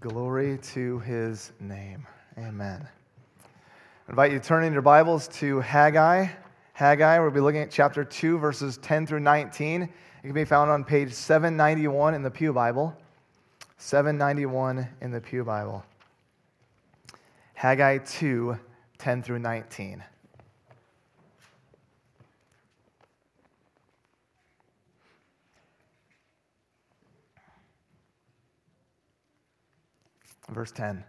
Glory to his name. Amen. I invite you to turn in your Bibles to Haggai. Haggai, we'll be looking at chapter 2, verses 10 through 19. It can be found on page 791 in the Pew Bible. 791 in the Pew Bible. Haggai 2, 10 through 19. Verse 10.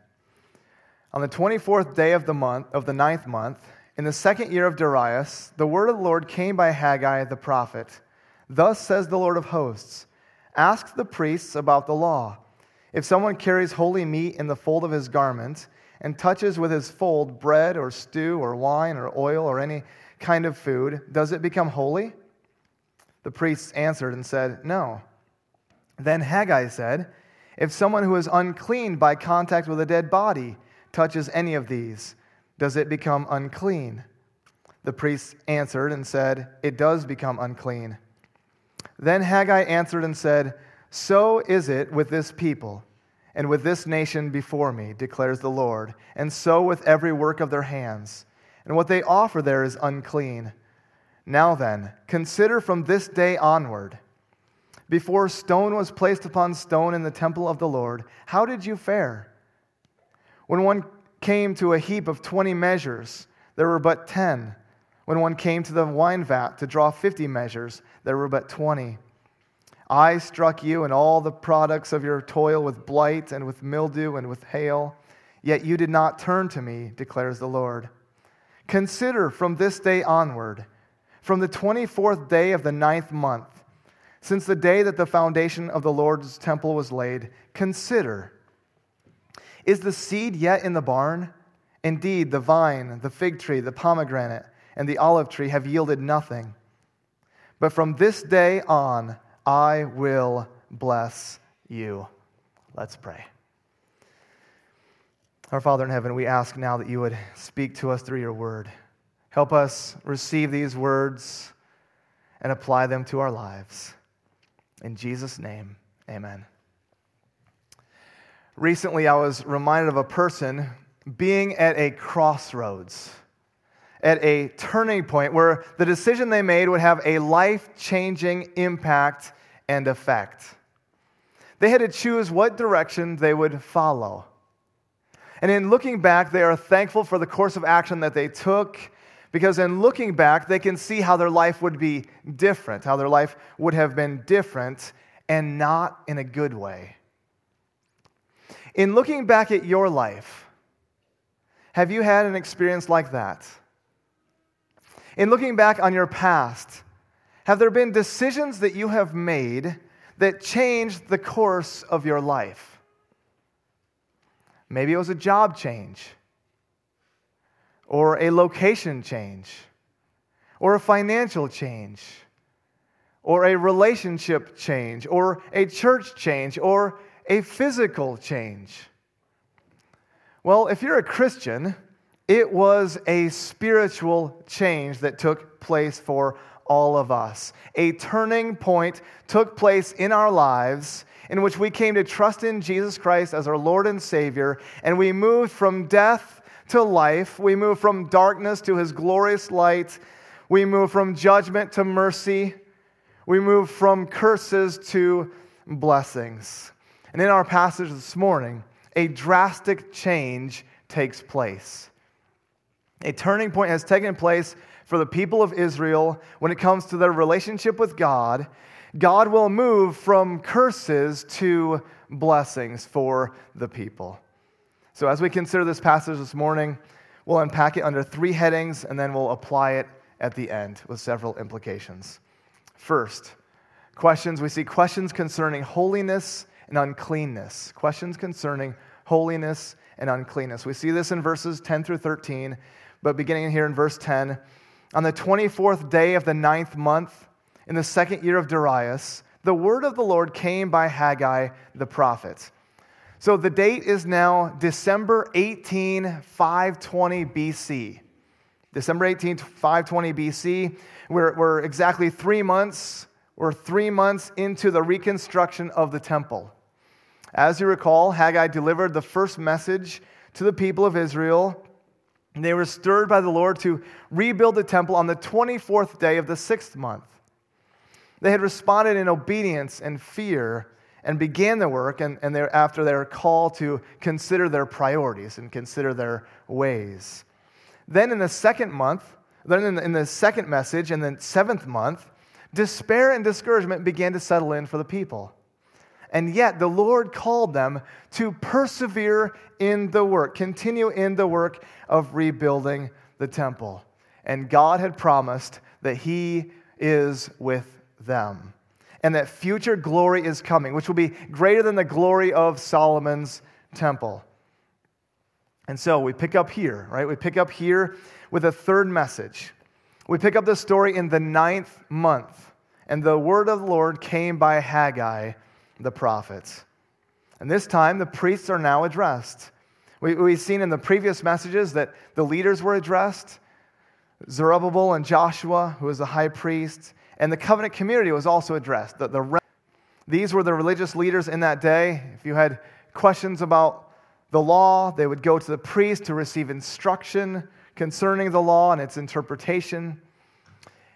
On the 24th day of the month of the ninth month, in the second year of Darius, the word of the Lord came by Haggai the prophet. Thus says the Lord of hosts Ask the priests about the law. If someone carries holy meat in the fold of his garment and touches with his fold bread or stew or wine or oil or any kind of food, does it become holy? The priests answered and said, No. Then Haggai said, if someone who is unclean by contact with a dead body touches any of these, does it become unclean? The priest answered and said, It does become unclean. Then Haggai answered and said, So is it with this people and with this nation before me, declares the Lord, and so with every work of their hands. And what they offer there is unclean. Now then, consider from this day onward before stone was placed upon stone in the temple of the Lord, how did you fare? When one came to a heap of 20 measures, there were but 10. When one came to the wine vat to draw 50 measures, there were but 20. I struck you and all the products of your toil with blight and with mildew and with hail, yet you did not turn to me, declares the Lord. Consider from this day onward, from the 24th day of the ninth month, since the day that the foundation of the Lord's temple was laid, consider Is the seed yet in the barn? Indeed, the vine, the fig tree, the pomegranate, and the olive tree have yielded nothing. But from this day on, I will bless you. Let's pray. Our Father in heaven, we ask now that you would speak to us through your word. Help us receive these words and apply them to our lives. In Jesus' name, amen. Recently, I was reminded of a person being at a crossroads, at a turning point where the decision they made would have a life changing impact and effect. They had to choose what direction they would follow. And in looking back, they are thankful for the course of action that they took because in looking back, they can see how their life would be different, how their life would have been different, and not in a good way. In looking back at your life, have you had an experience like that? In looking back on your past, have there been decisions that you have made that changed the course of your life? Maybe it was a job change or a location change, or a financial change, or a relationship change, or a church change, or a physical change. Well, if you're a Christian, it was a spiritual change that took place for all of us. A turning point took place in our lives in which we came to trust in Jesus Christ as our Lord and Savior, and we moved from death to life. We move from darkness to his glorious light. We move from judgment to mercy. We move from curses to blessings. And in our passage this morning, a drastic change takes place. A turning point has taken place for the people of Israel when it comes to their relationship with God. God will move from curses to blessings for the people. So, as we consider this passage this morning, we'll unpack it under three headings and then we'll apply it at the end with several implications. First, questions. We see questions concerning holiness and uncleanness. Questions concerning holiness and uncleanness. We see this in verses 10 through 13, but beginning here in verse 10, on the 24th day of the ninth month, in the second year of Darius, the word of the Lord came by Haggai the prophet. So the date is now December 18, 520 BC. December 18, 520 BC. We're, we're exactly three months, we're three months into the reconstruction of the temple. As you recall, Haggai delivered the first message to the people of Israel. They were stirred by the Lord to rebuild the temple on the 24th day of the sixth month. They had responded in obedience and fear and began the work, and, and after their call to consider their priorities and consider their ways. Then in the second month, then in the, in the second message, in the seventh month, despair and discouragement began to settle in for the people. And yet the Lord called them to persevere in the work, continue in the work of rebuilding the temple. And God had promised that He is with them and that future glory is coming, which will be greater than the glory of Solomon's temple. And so we pick up here, right? We pick up here with a third message. We pick up the story in the ninth month, and the word of the Lord came by Haggai the prophets. And this time, the priests are now addressed. We, we've seen in the previous messages that the leaders were addressed Zerubbabel and Joshua, who was the high priest, and the covenant community was also addressed. The, the, these were the religious leaders in that day. If you had questions about the law, they would go to the priest to receive instruction concerning the law and its interpretation.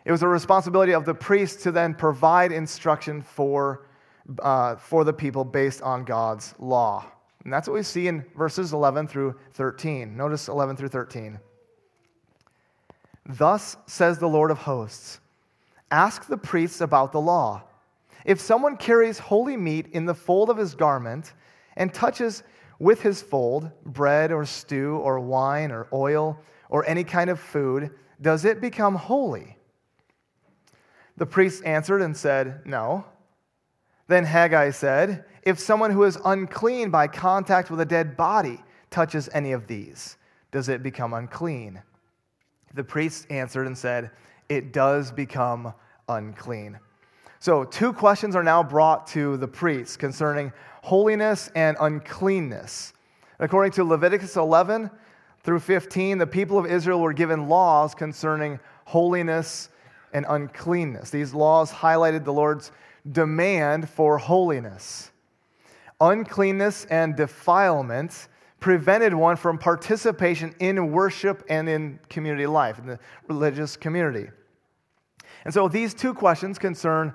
It was a responsibility of the priest to then provide instruction for uh, for the people based on God's law. And that's what we see in verses 11 through 13. Notice 11 through 13. Thus says the Lord of hosts Ask the priests about the law. If someone carries holy meat in the fold of his garment and touches with his fold bread or stew or wine or oil or any kind of food, does it become holy? The priests answered and said, No. Then Haggai said, If someone who is unclean by contact with a dead body touches any of these, does it become unclean? The priests answered and said, It does become unclean. So, two questions are now brought to the priests concerning holiness and uncleanness. According to Leviticus 11 through 15, the people of Israel were given laws concerning holiness and uncleanness. These laws highlighted the Lord's demand for holiness. Uncleanness and defilement prevented one from participation in worship and in community life, in the religious community. And so these two questions concern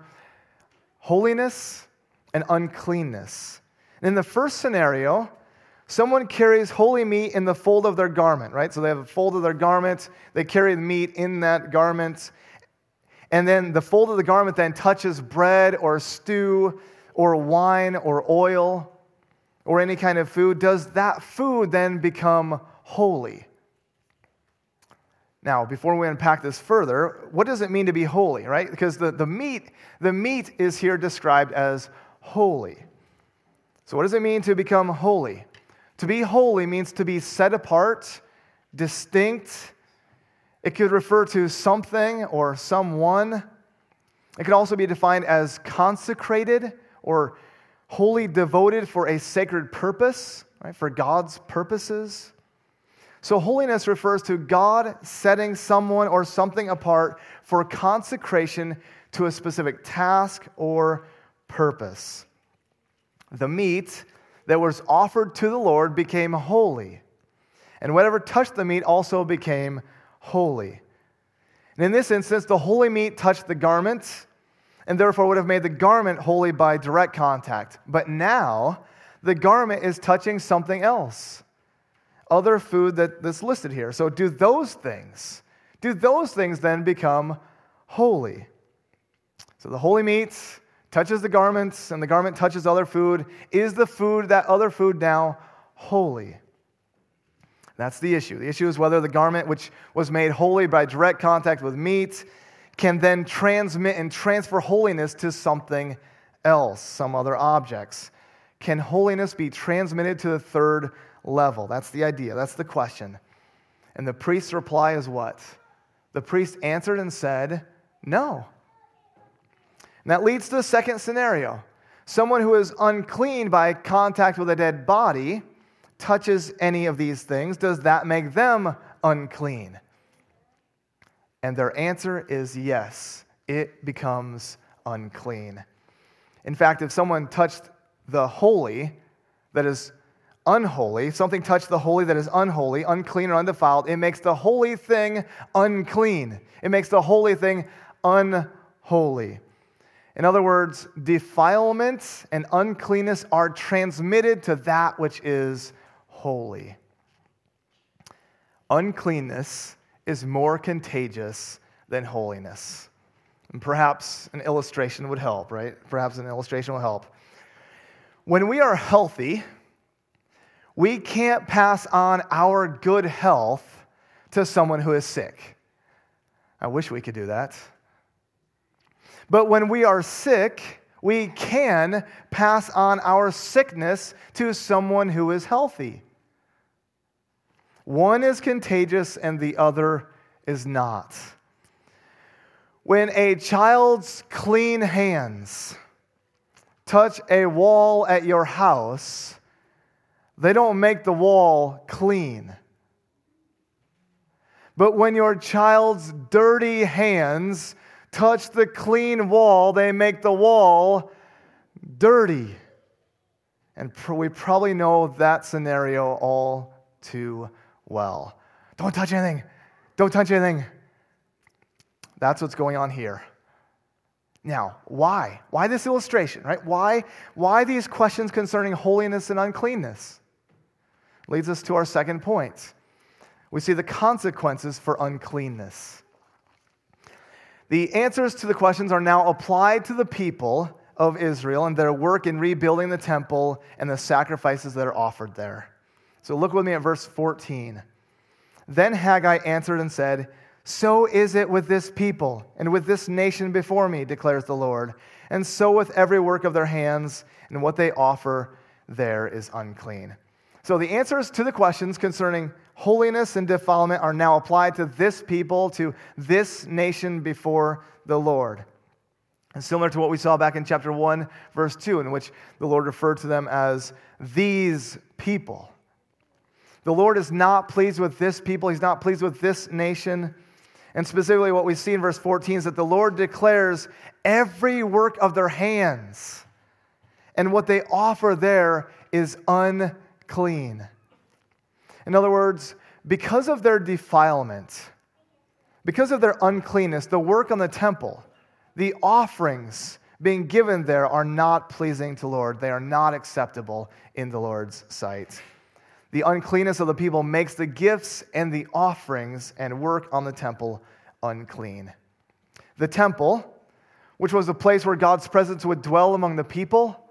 holiness and uncleanness. And in the first scenario, someone carries holy meat in the fold of their garment, right? So they have a fold of their garment, they carry the meat in that garment, and then the fold of the garment then touches bread or stew or wine or oil or any kind of food, does that food then become holy? Now, before we unpack this further, what does it mean to be holy, right? Because the, the meat, the meat is here described as holy. So what does it mean to become holy? To be holy means to be set apart, distinct, it could refer to something or someone. It could also be defined as consecrated or wholly devoted for a sacred purpose, right, for God's purposes. So, holiness refers to God setting someone or something apart for consecration to a specific task or purpose. The meat that was offered to the Lord became holy, and whatever touched the meat also became holy. And in this instance, the holy meat touched the garment and therefore would have made the garment holy by direct contact. But now, the garment is touching something else other food that, that's listed here. So, do those things, do those things then become holy? So, the holy meat touches the garments, and the garment touches other food. Is the food, that other food, now holy? That's the issue. The issue is whether the garment, which was made holy by direct contact with meat, can then transmit and transfer holiness to something else, some other objects. Can holiness be transmitted to the third level? That's the idea. That's the question. And the priest's reply is what? The priest answered and said, No. And that leads to the second scenario. Someone who is unclean by contact with a dead body touches any of these things, does that make them unclean? And their answer is yes, it becomes unclean. In fact, if someone touched the holy, that is unholy, something touched the holy that is unholy, unclean or undefiled, it makes the holy thing unclean. It makes the holy thing unholy. In other words, defilement and uncleanness are transmitted to that which is holy. Uncleanness is more contagious than holiness. And perhaps an illustration would help, right? Perhaps an illustration will help. When we are healthy, we can't pass on our good health to someone who is sick. I wish we could do that. But when we are sick, we can pass on our sickness to someone who is healthy. One is contagious and the other is not. When a child's clean hands touch a wall at your house, they don't make the wall clean. But when your child's dirty hands touch the clean wall, they make the wall dirty. And we probably know that scenario all too well. Don't touch anything. Don't touch anything. That's what's going on here. Now, why? Why this illustration, right? Why, why these questions concerning holiness and uncleanness? Leads us to our second point. We see the consequences for uncleanness. The answers to the questions are now applied to the people of Israel and their work in rebuilding the temple and the sacrifices that are offered there. So look with me at verse 14. Then Haggai answered and said, So is it with this people and with this nation before me, declares the Lord. And so with every work of their hands, and what they offer there is unclean. So the answers to the questions concerning holiness and defilement are now applied to this people, to this nation before the Lord. And similar to what we saw back in chapter 1, verse 2, in which the Lord referred to them as these people. The Lord is not pleased with this people, He's not pleased with this nation. And specifically, what we see in verse 14 is that the Lord declares every work of their hands, and what they offer there is unclean. In other words, because of their defilement, because of their uncleanness, the work on the temple, the offerings being given there are not pleasing to Lord. They are not acceptable in the Lord's sight. The uncleanness of the people makes the gifts and the offerings and work on the temple unclean. The temple, which was the place where God's presence would dwell among the people,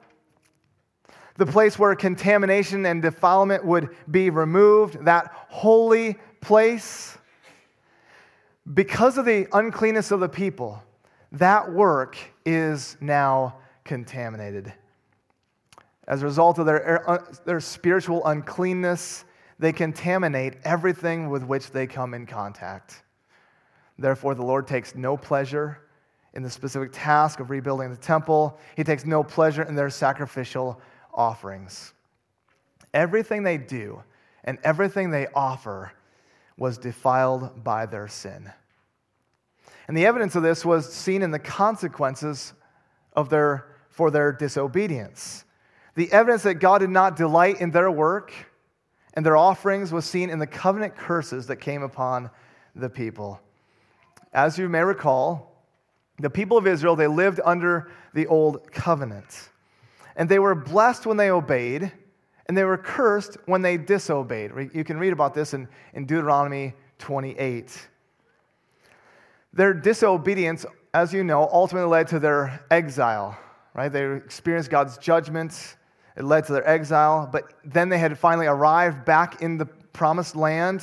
the place where contamination and defilement would be removed, that holy place, because of the uncleanness of the people, that work is now contaminated. As a result of their, uh, their spiritual uncleanness, they contaminate everything with which they come in contact. Therefore, the Lord takes no pleasure in the specific task of rebuilding the temple, He takes no pleasure in their sacrificial offerings. Everything they do and everything they offer was defiled by their sin. And the evidence of this was seen in the consequences of their, for their disobedience. The evidence that God did not delight in their work and their offerings was seen in the covenant curses that came upon the people. As you may recall, the people of Israel, they lived under the old covenant. And they were blessed when they obeyed, and they were cursed when they disobeyed. You can read about this in, in Deuteronomy 28. Their disobedience, as you know, ultimately led to their exile, right? They experienced God's judgment it led to their exile, but then they had finally arrived back in the promised land.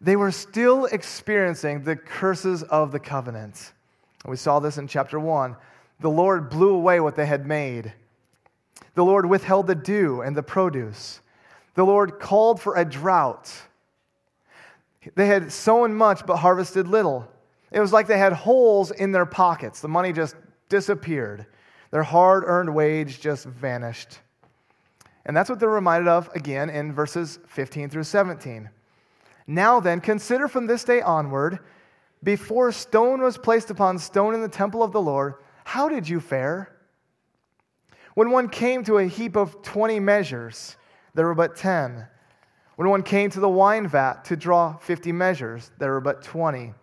They were still experiencing the curses of the covenant. We saw this in chapter 1. The Lord blew away what they had made. The Lord withheld the dew and the produce. The Lord called for a drought. They had sown much but harvested little. It was like they had holes in their pockets. The money just disappeared. Their hard earned wage just vanished. And that's what they're reminded of again in verses 15 through 17. Now then, consider from this day onward, before stone was placed upon stone in the temple of the Lord, how did you fare? When one came to a heap of 20 measures, there were but 10. When one came to the wine vat to draw 50 measures, there were but 20.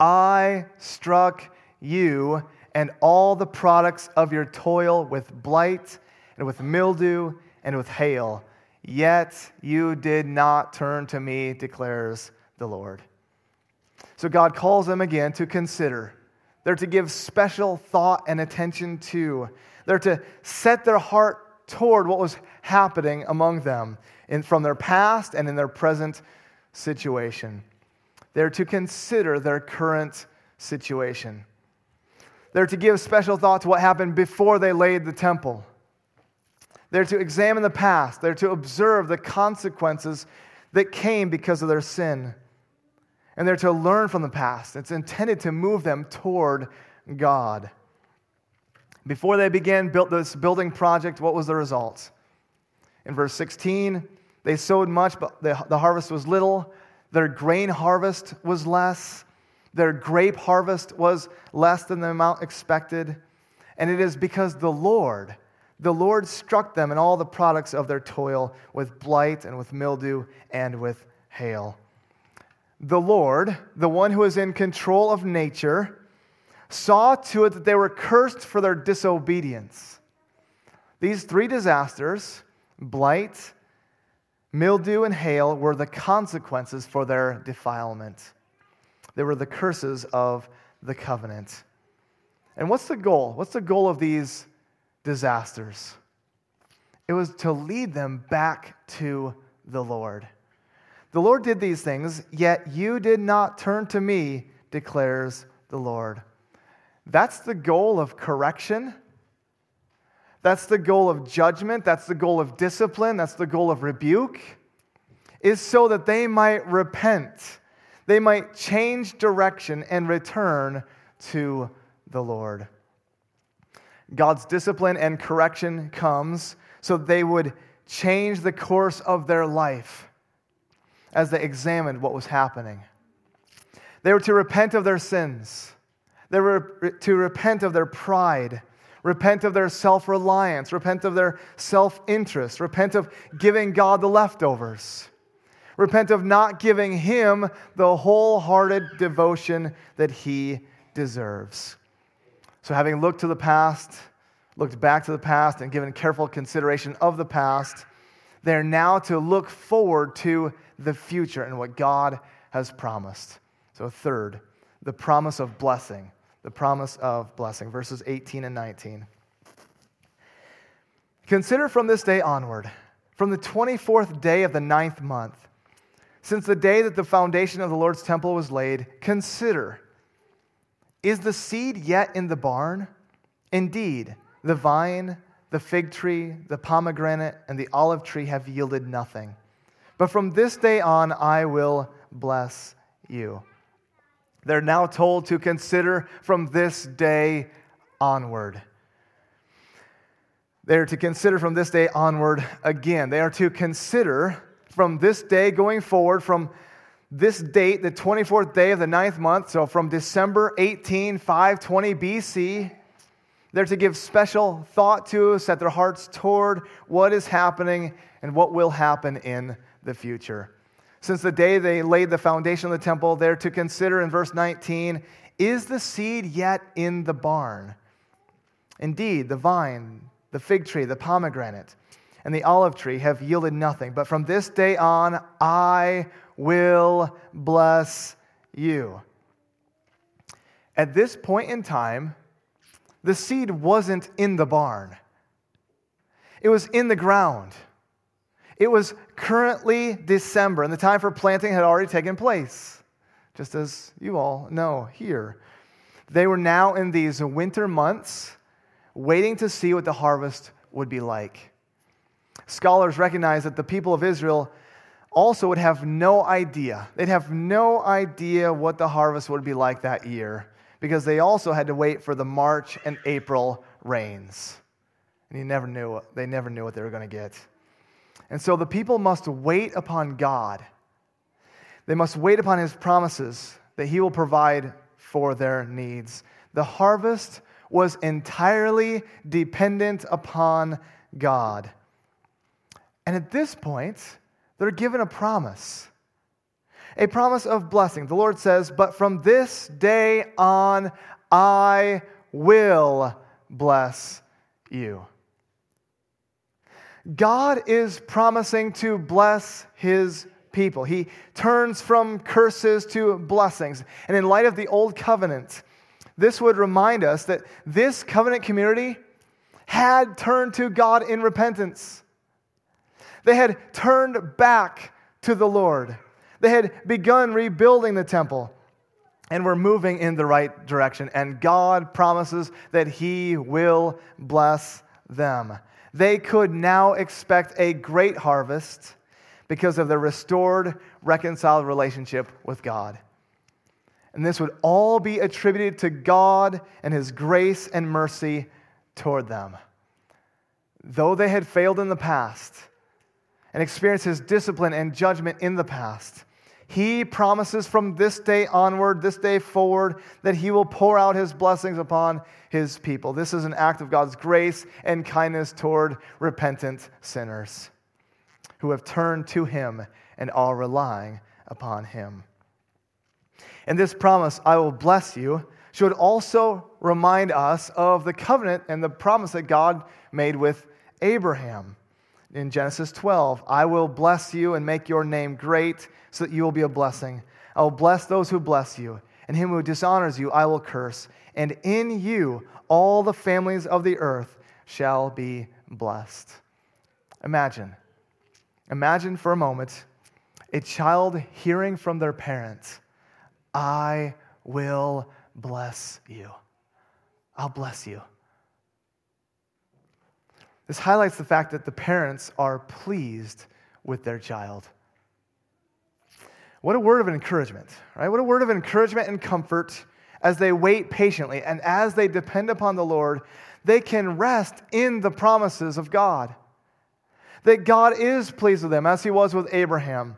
I struck you and all the products of your toil with blight and with mildew and with hail. Yet you did not turn to me, declares the Lord. So God calls them again to consider. They're to give special thought and attention to. They're to set their heart toward what was happening among them in, from their past and in their present situation. They're to consider their current situation. They're to give special thought to what happened before they laid the temple. They're to examine the past. They're to observe the consequences that came because of their sin. And they're to learn from the past. It's intended to move them toward God. Before they began built this building project, what was the result? In verse 16, they sowed much, but the, the harvest was little. Their grain harvest was less. Their grape harvest was less than the amount expected. And it is because the Lord, the Lord struck them and all the products of their toil with blight and with mildew and with hail. The Lord, the one who is in control of nature, saw to it that they were cursed for their disobedience. These three disasters, blight, mildew, and hail, were the consequences for their defilement. They were the curses of the covenant. And what's the goal? What's the goal of these disasters? It was to lead them back to the Lord. The Lord did these things, yet you did not turn to me, declares the Lord. That's the goal of correction. That's the goal of judgment. That's the goal of discipline. That's the goal of rebuke, is so that they might repent they might change direction and return to the Lord. God's discipline and correction comes so they would change the course of their life as they examined what was happening. They were to repent of their sins. They were to repent of their pride, repent of their self reliance, repent of their self interest, repent of giving God the leftovers. Repent of not giving him the wholehearted devotion that he deserves. So, having looked to the past, looked back to the past, and given careful consideration of the past, they're now to look forward to the future and what God has promised. So, third, the promise of blessing. The promise of blessing, verses 18 and 19. Consider from this day onward, from the 24th day of the ninth month, since the day that the foundation of the Lord's temple was laid, consider is the seed yet in the barn? Indeed, the vine, the fig tree, the pomegranate, and the olive tree have yielded nothing. But from this day on, I will bless you. They're now told to consider from this day onward. They're to consider from this day onward again. They are to consider from this day going forward, from this date, the 24th day of the ninth month, so from December 18, 520 BC, they're to give special thought to, set their hearts toward what is happening and what will happen in the future. Since the day they laid the foundation of the temple, they're to consider in verse 19 is the seed yet in the barn? Indeed, the vine, the fig tree, the pomegranate, and the olive tree have yielded nothing. But from this day on, I will bless you. At this point in time, the seed wasn't in the barn, it was in the ground. It was currently December, and the time for planting had already taken place, just as you all know here. They were now in these winter months, waiting to see what the harvest would be like. Scholars recognize that the people of Israel also would have no idea. They'd have no idea what the harvest would be like that year because they also had to wait for the March and April rains. And you never knew, they never knew what they were going to get. And so the people must wait upon God. They must wait upon his promises that he will provide for their needs. The harvest was entirely dependent upon God. And at this point, they're given a promise a promise of blessing. The Lord says, But from this day on, I will bless you. God is promising to bless his people. He turns from curses to blessings. And in light of the old covenant, this would remind us that this covenant community had turned to God in repentance. They had turned back to the Lord. They had begun rebuilding the temple and were moving in the right direction. And God promises that He will bless them. They could now expect a great harvest because of their restored, reconciled relationship with God. And this would all be attributed to God and His grace and mercy toward them. Though they had failed in the past and experienced His discipline and judgment in the past, he promises from this day onward, this day forward, that He will pour out His blessings upon His people. This is an act of God's grace and kindness toward repentant sinners who have turned to Him and are relying upon Him. And this promise, I will bless you, should also remind us of the covenant and the promise that God made with Abraham. In Genesis 12, I will bless you and make your name great so that you will be a blessing. I will bless those who bless you, and him who dishonors you I will curse. And in you all the families of the earth shall be blessed. Imagine, imagine for a moment a child hearing from their parents, I will bless you. I'll bless you. This highlights the fact that the parents are pleased with their child. What a word of encouragement, right? What a word of encouragement and comfort as they wait patiently and as they depend upon the Lord, they can rest in the promises of God. That God is pleased with them as he was with Abraham.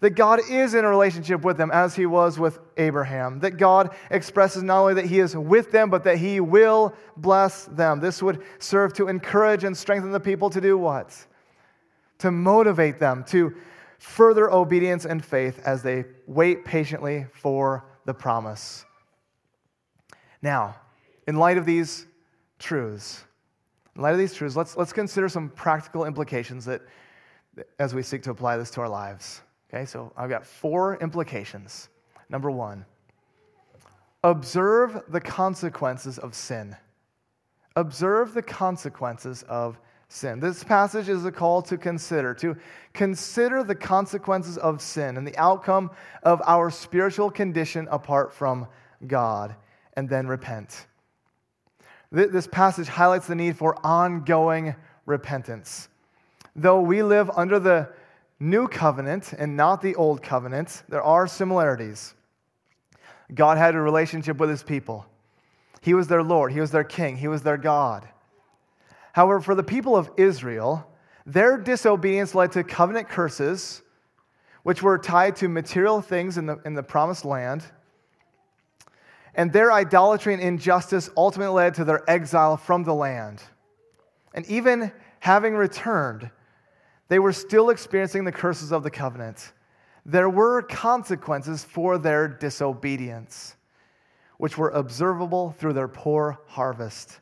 That God is in a relationship with them as he was with Abraham. That God expresses not only that he is with them, but that he will bless them. This would serve to encourage and strengthen the people to do what? To motivate them, to further obedience and faith as they wait patiently for the promise. Now, in light of these truths, in light of these truths, let's, let's consider some practical implications that, as we seek to apply this to our lives. Okay, so I've got four implications. Number one, observe the consequences of sin. Observe the consequences of sin. This passage is a call to consider, to consider the consequences of sin and the outcome of our spiritual condition apart from God, and then repent. This passage highlights the need for ongoing repentance. Though we live under the new covenant and not the old covenant, there are similarities. God had a relationship with his people. He was their Lord, he was their king, he was their God. However, for the people of Israel, their disobedience led to covenant curses, which were tied to material things in the, in the promised land. And their idolatry and injustice ultimately led to their exile from the land. And even having returned, they were still experiencing the curses of the covenant. There were consequences for their disobedience, which were observable through their poor harvest.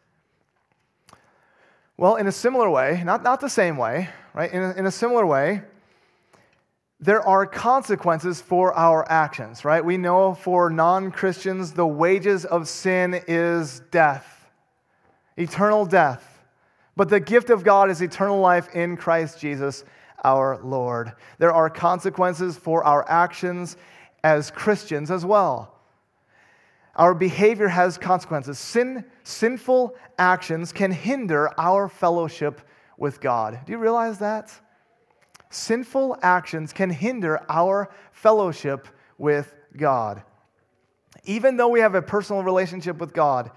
Well, in a similar way, not, not the same way, right? In a, in a similar way, there are consequences for our actions, right? We know for non Christians, the wages of sin is death, eternal death. But the gift of God is eternal life in Christ Jesus our Lord. There are consequences for our actions as Christians as well. Our behavior has consequences. Sin, sinful actions can hinder our fellowship with God. Do you realize that? Sinful actions can hinder our fellowship with God. Even though we have a personal relationship with God,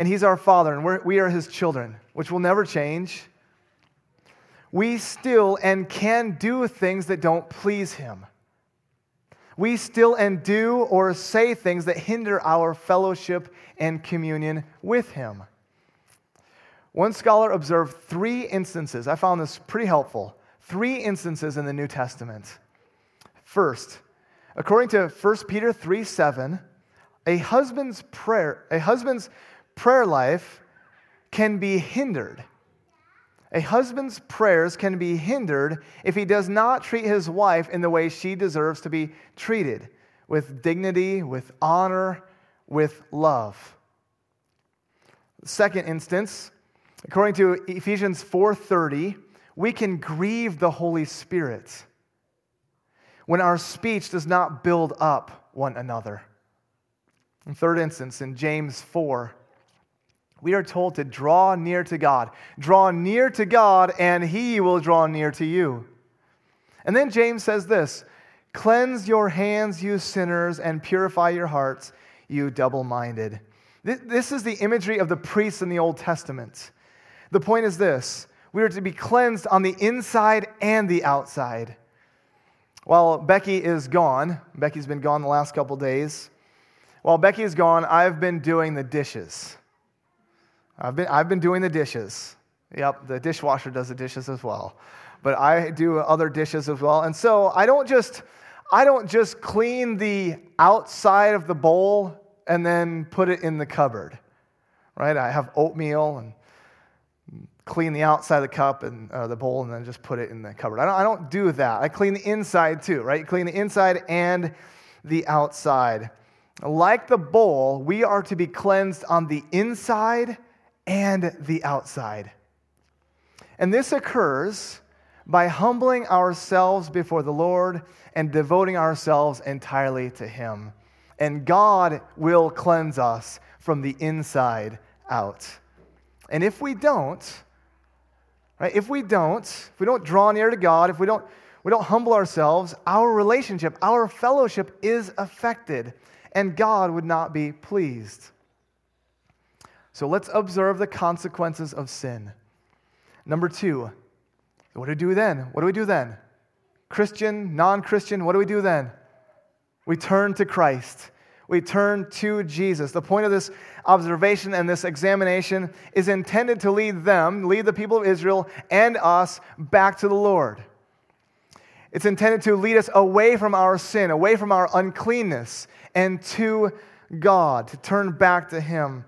and He's our Father, and we're, we are His children, which will never change, we still and can do things that don't please Him. we still and do or say things that hinder our fellowship and communion with Him. One scholar observed three instances. I found this pretty helpful. Three instances in the New Testament. First, according to 1 Peter 3 7, a husband's prayer, a husband's prayer life can be hindered. A husband's prayers can be hindered if he does not treat his wife in the way she deserves to be treated with dignity, with honor, with love. Second instance, according to Ephesians 4:30, we can grieve the Holy Spirit when our speech does not build up one another. In third instance, in James 4, we are told to draw near to God. Draw near to God, and He will draw near to you. And then James says this Cleanse your hands, you sinners, and purify your hearts, you double minded. This is the imagery of the priests in the Old Testament. The point is this we are to be cleansed on the inside and the outside. While Becky is gone, Becky's been gone the last couple days. While Becky is gone, I've been doing the dishes. I've been, I've been doing the dishes. Yep, the dishwasher does the dishes as well. But I do other dishes as well. And so I don't just I don't just clean the outside of the bowl and then put it in the cupboard. Right? I have oatmeal and clean the outside of the cup and uh, the bowl and then just put it in the cupboard. I don't, I don't do that. I clean the inside too, right? Clean the inside and the outside. Like the bowl, we are to be cleansed on the inside and the outside. And this occurs by humbling ourselves before the Lord and devoting ourselves entirely to Him. And God will cleanse us from the inside out. And if we don't, right, if we don't, if we don't draw near to God, if we don't, we don't humble ourselves, our relationship, our fellowship is affected, and God would not be pleased. So let's observe the consequences of sin. Number two, what do we do then? What do we do then? Christian, non Christian, what do we do then? We turn to Christ. We turn to Jesus. The point of this observation and this examination is intended to lead them, lead the people of Israel and us back to the Lord. It's intended to lead us away from our sin, away from our uncleanness, and to God, to turn back to Him.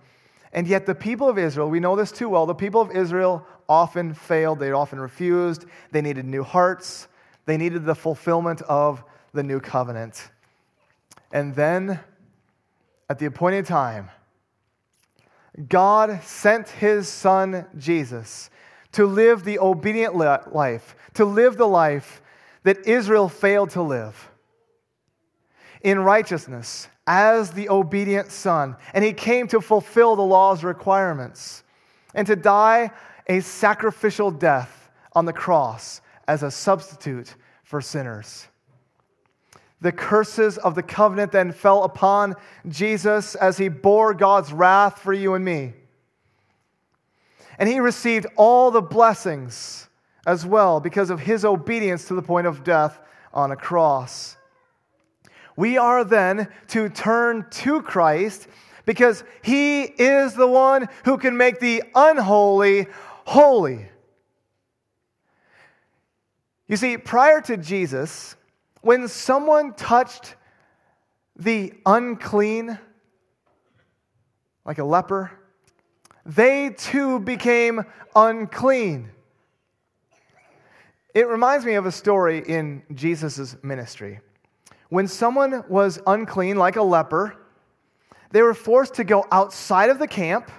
And yet, the people of Israel, we know this too well, the people of Israel often failed, they often refused, they needed new hearts, they needed the fulfillment of the new covenant. And then, at the appointed time, God sent his son Jesus to live the obedient life, to live the life that Israel failed to live in righteousness as the obedient son. And he came to fulfill the law's requirements and to die a sacrificial death on the cross as a substitute for sinners. The curses of the covenant then fell upon Jesus as he bore God's wrath for you and me. And he received all the blessings as well because of his obedience to the point of death on a cross. We are then to turn to Christ because he is the one who can make the unholy holy. You see, prior to Jesus, when someone touched the unclean, like a leper, they too became unclean. It reminds me of a story in Jesus' ministry. When someone was unclean, like a leper, they were forced to go outside of the camp.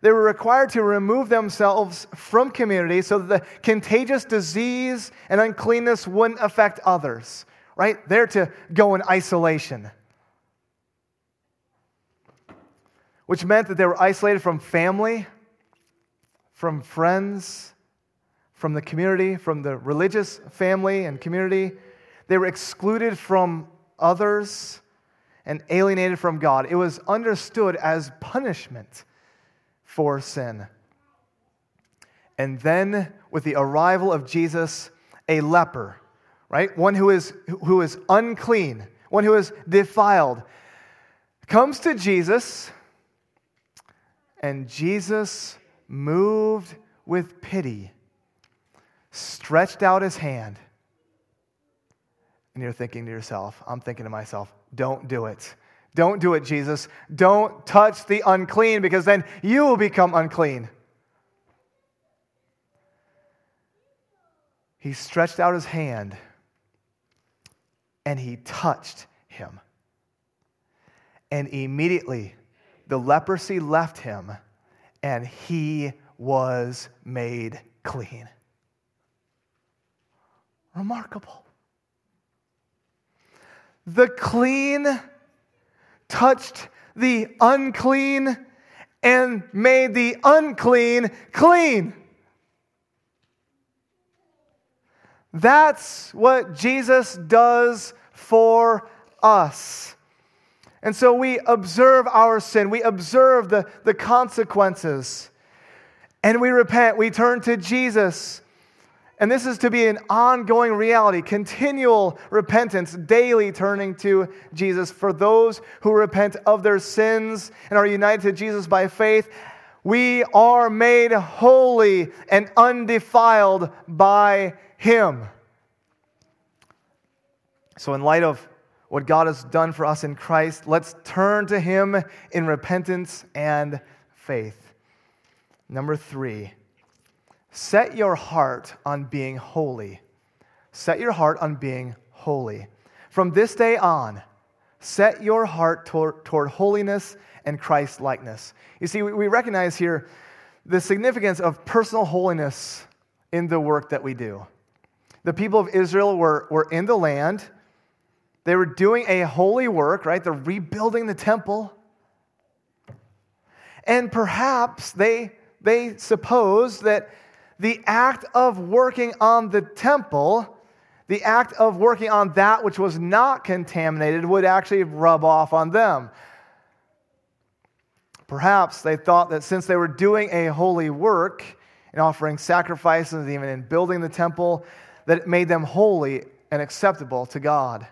They were required to remove themselves from community so that the contagious disease and uncleanness wouldn't affect others, right? They're to go in isolation. Which meant that they were isolated from family, from friends, from the community, from the religious family and community, they were excluded from others and alienated from God. It was understood as punishment for sin. And then, with the arrival of Jesus, a leper right? One who is, who is unclean, one who is defiled, comes to Jesus, and Jesus, moved with pity, stretched out his hand. And you're thinking to yourself, I'm thinking to myself, don't do it. Don't do it, Jesus. Don't touch the unclean because then you will become unclean. He stretched out his hand and he touched him. And immediately the leprosy left him and he was made clean. Remarkable. The clean touched the unclean and made the unclean clean. That's what Jesus does for us. And so we observe our sin, we observe the, the consequences, and we repent. We turn to Jesus. And this is to be an ongoing reality, continual repentance, daily turning to Jesus. For those who repent of their sins and are united to Jesus by faith, we are made holy and undefiled by Him. So, in light of what God has done for us in Christ, let's turn to Him in repentance and faith. Number three, set your heart on being holy. Set your heart on being holy. From this day on, set your heart toward, toward holiness and Christ likeness. You see, we, recognize here the significance of personal holiness in the work that we do. The people of Israel were, were in the land, they were doing a holy work, right? They're rebuilding the temple. And perhaps they, they supposed that the act of working on the temple, the act of working on that which was not contaminated, would actually rub off on them. Perhaps they thought that since they were doing a holy work and offering sacrifices, even in building the temple, that it made them holy and acceptable to God.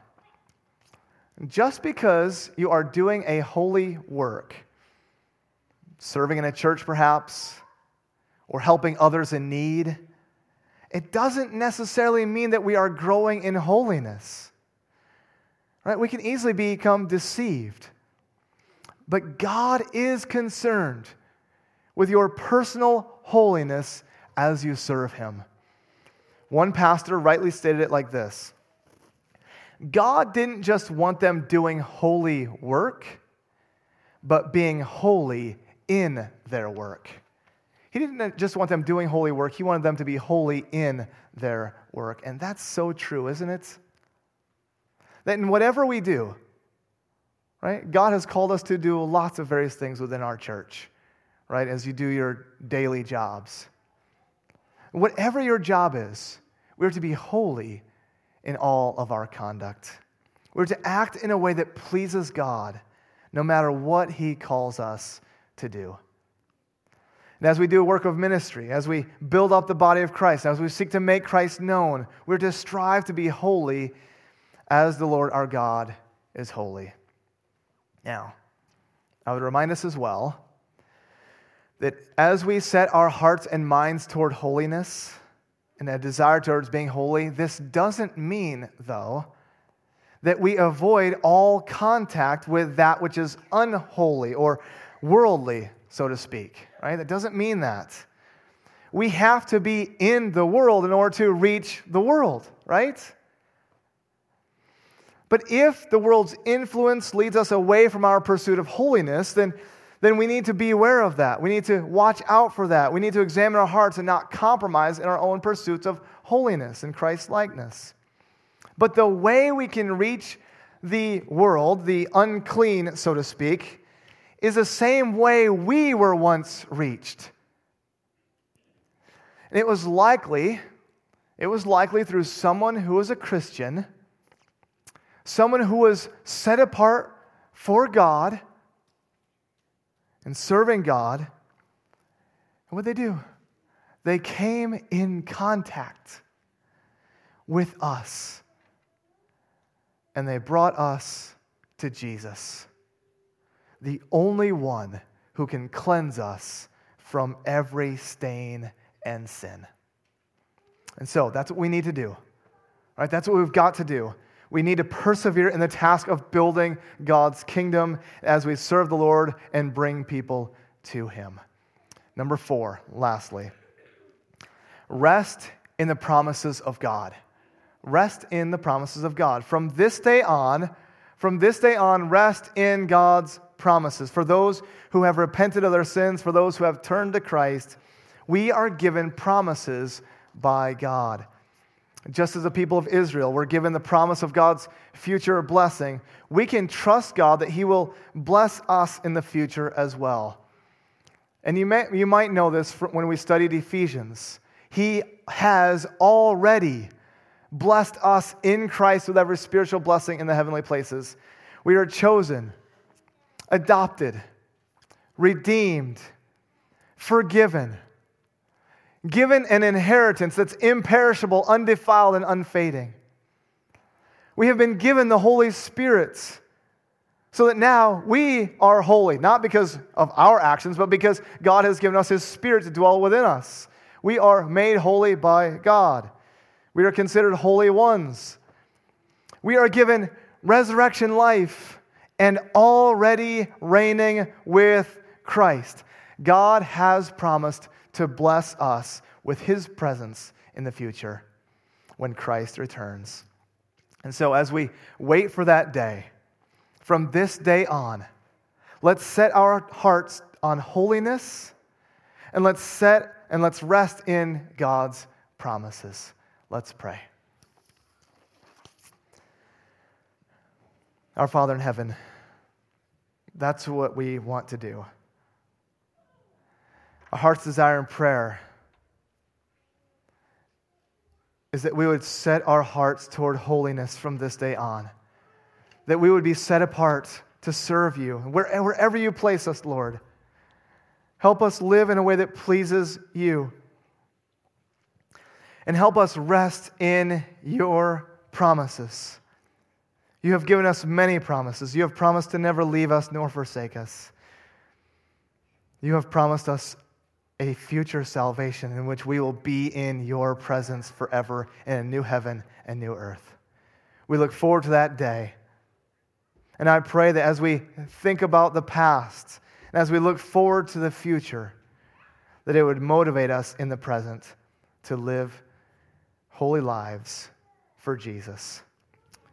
Just because you are doing a holy work, serving in a church perhaps, or helping others in need, it doesn't necessarily mean that we are growing in holiness. Right? We can easily become deceived. But God is concerned with your personal holiness as you serve Him. One pastor rightly stated it like this God didn't just want them doing holy work, but being holy in their work. He didn't just want them doing holy work, he wanted them to be holy in their work. And that's so true, isn't it? That in whatever we do, right, God has called us to do lots of various things within our church, right, as you do your daily jobs. Whatever your job is, we're to be holy in all of our conduct. We're to act in a way that pleases God, no matter what He calls us to do. And as we do a work of ministry, as we build up the body of Christ, as we seek to make Christ known, we're to strive to be holy as the Lord our God is holy. Now, I would remind us as well that as we set our hearts and minds toward holiness, and a desire towards being holy, this doesn't mean, though, that we avoid all contact with that which is unholy or worldly, so to speak, right? That doesn't mean that. We have to be in the world in order to reach the world, right? But if the world's influence leads us away from our pursuit of holiness, then then we need to be aware of that. We need to watch out for that. We need to examine our hearts and not compromise in our own pursuits of holiness and Christ likeness. But the way we can reach the world, the unclean, so to speak, is the same way we were once reached. And it was likely, it was likely through someone who was a Christian, someone who was set apart for God and serving God. And what did they do? They came in contact with us and they brought us to Jesus, the only one who can cleanse us from every stain and sin. And so that's what we need to do. Right? That's what we've got to do. We need to persevere in the task of building God's kingdom as we serve the Lord and bring people to Him. Number four, lastly, rest in the promises of God. Rest in the promises of God. From this day on, from this day on, rest in God's promises. For those who have repented of their sins, for those who have turned to Christ, we are given promises by God. Just as the people of Israel were given the promise of God's future blessing, we can trust God that He will bless us in the future as well. And you, may, you might know this when we studied Ephesians. He has already blessed us in Christ with every spiritual blessing in the heavenly places. We are chosen, adopted, redeemed, forgiven given an inheritance that's imperishable, undefiled, and unfading. We have been given the Holy Spirit so that now we are holy, not because of our actions, but because God has given us His Spirit to dwell within us. We are made holy by God. We are considered holy ones. We are given resurrection life and already reigning with Christ. God has promised to bless us with his presence in the future when Christ returns. And so, as we wait for that day, from this day on, let's set our hearts on holiness and let's set and let's rest in God's promises. Let's pray. Our Father in heaven, that's what we want to do. Our heart's desire in prayer is that we would set our hearts toward holiness from this day on, that we would be set apart to serve you, wherever you place us, Lord. Help us live in a way that pleases you. And help us rest in your promises. You have given us many promises. You have promised to never leave us nor forsake us. You have promised us a future salvation in which we will be in your presence forever in a new heaven and new earth. We look forward to that day. And I pray that as we think about the past and as we look forward to the future, that it would motivate us in the present to live holy lives for Jesus.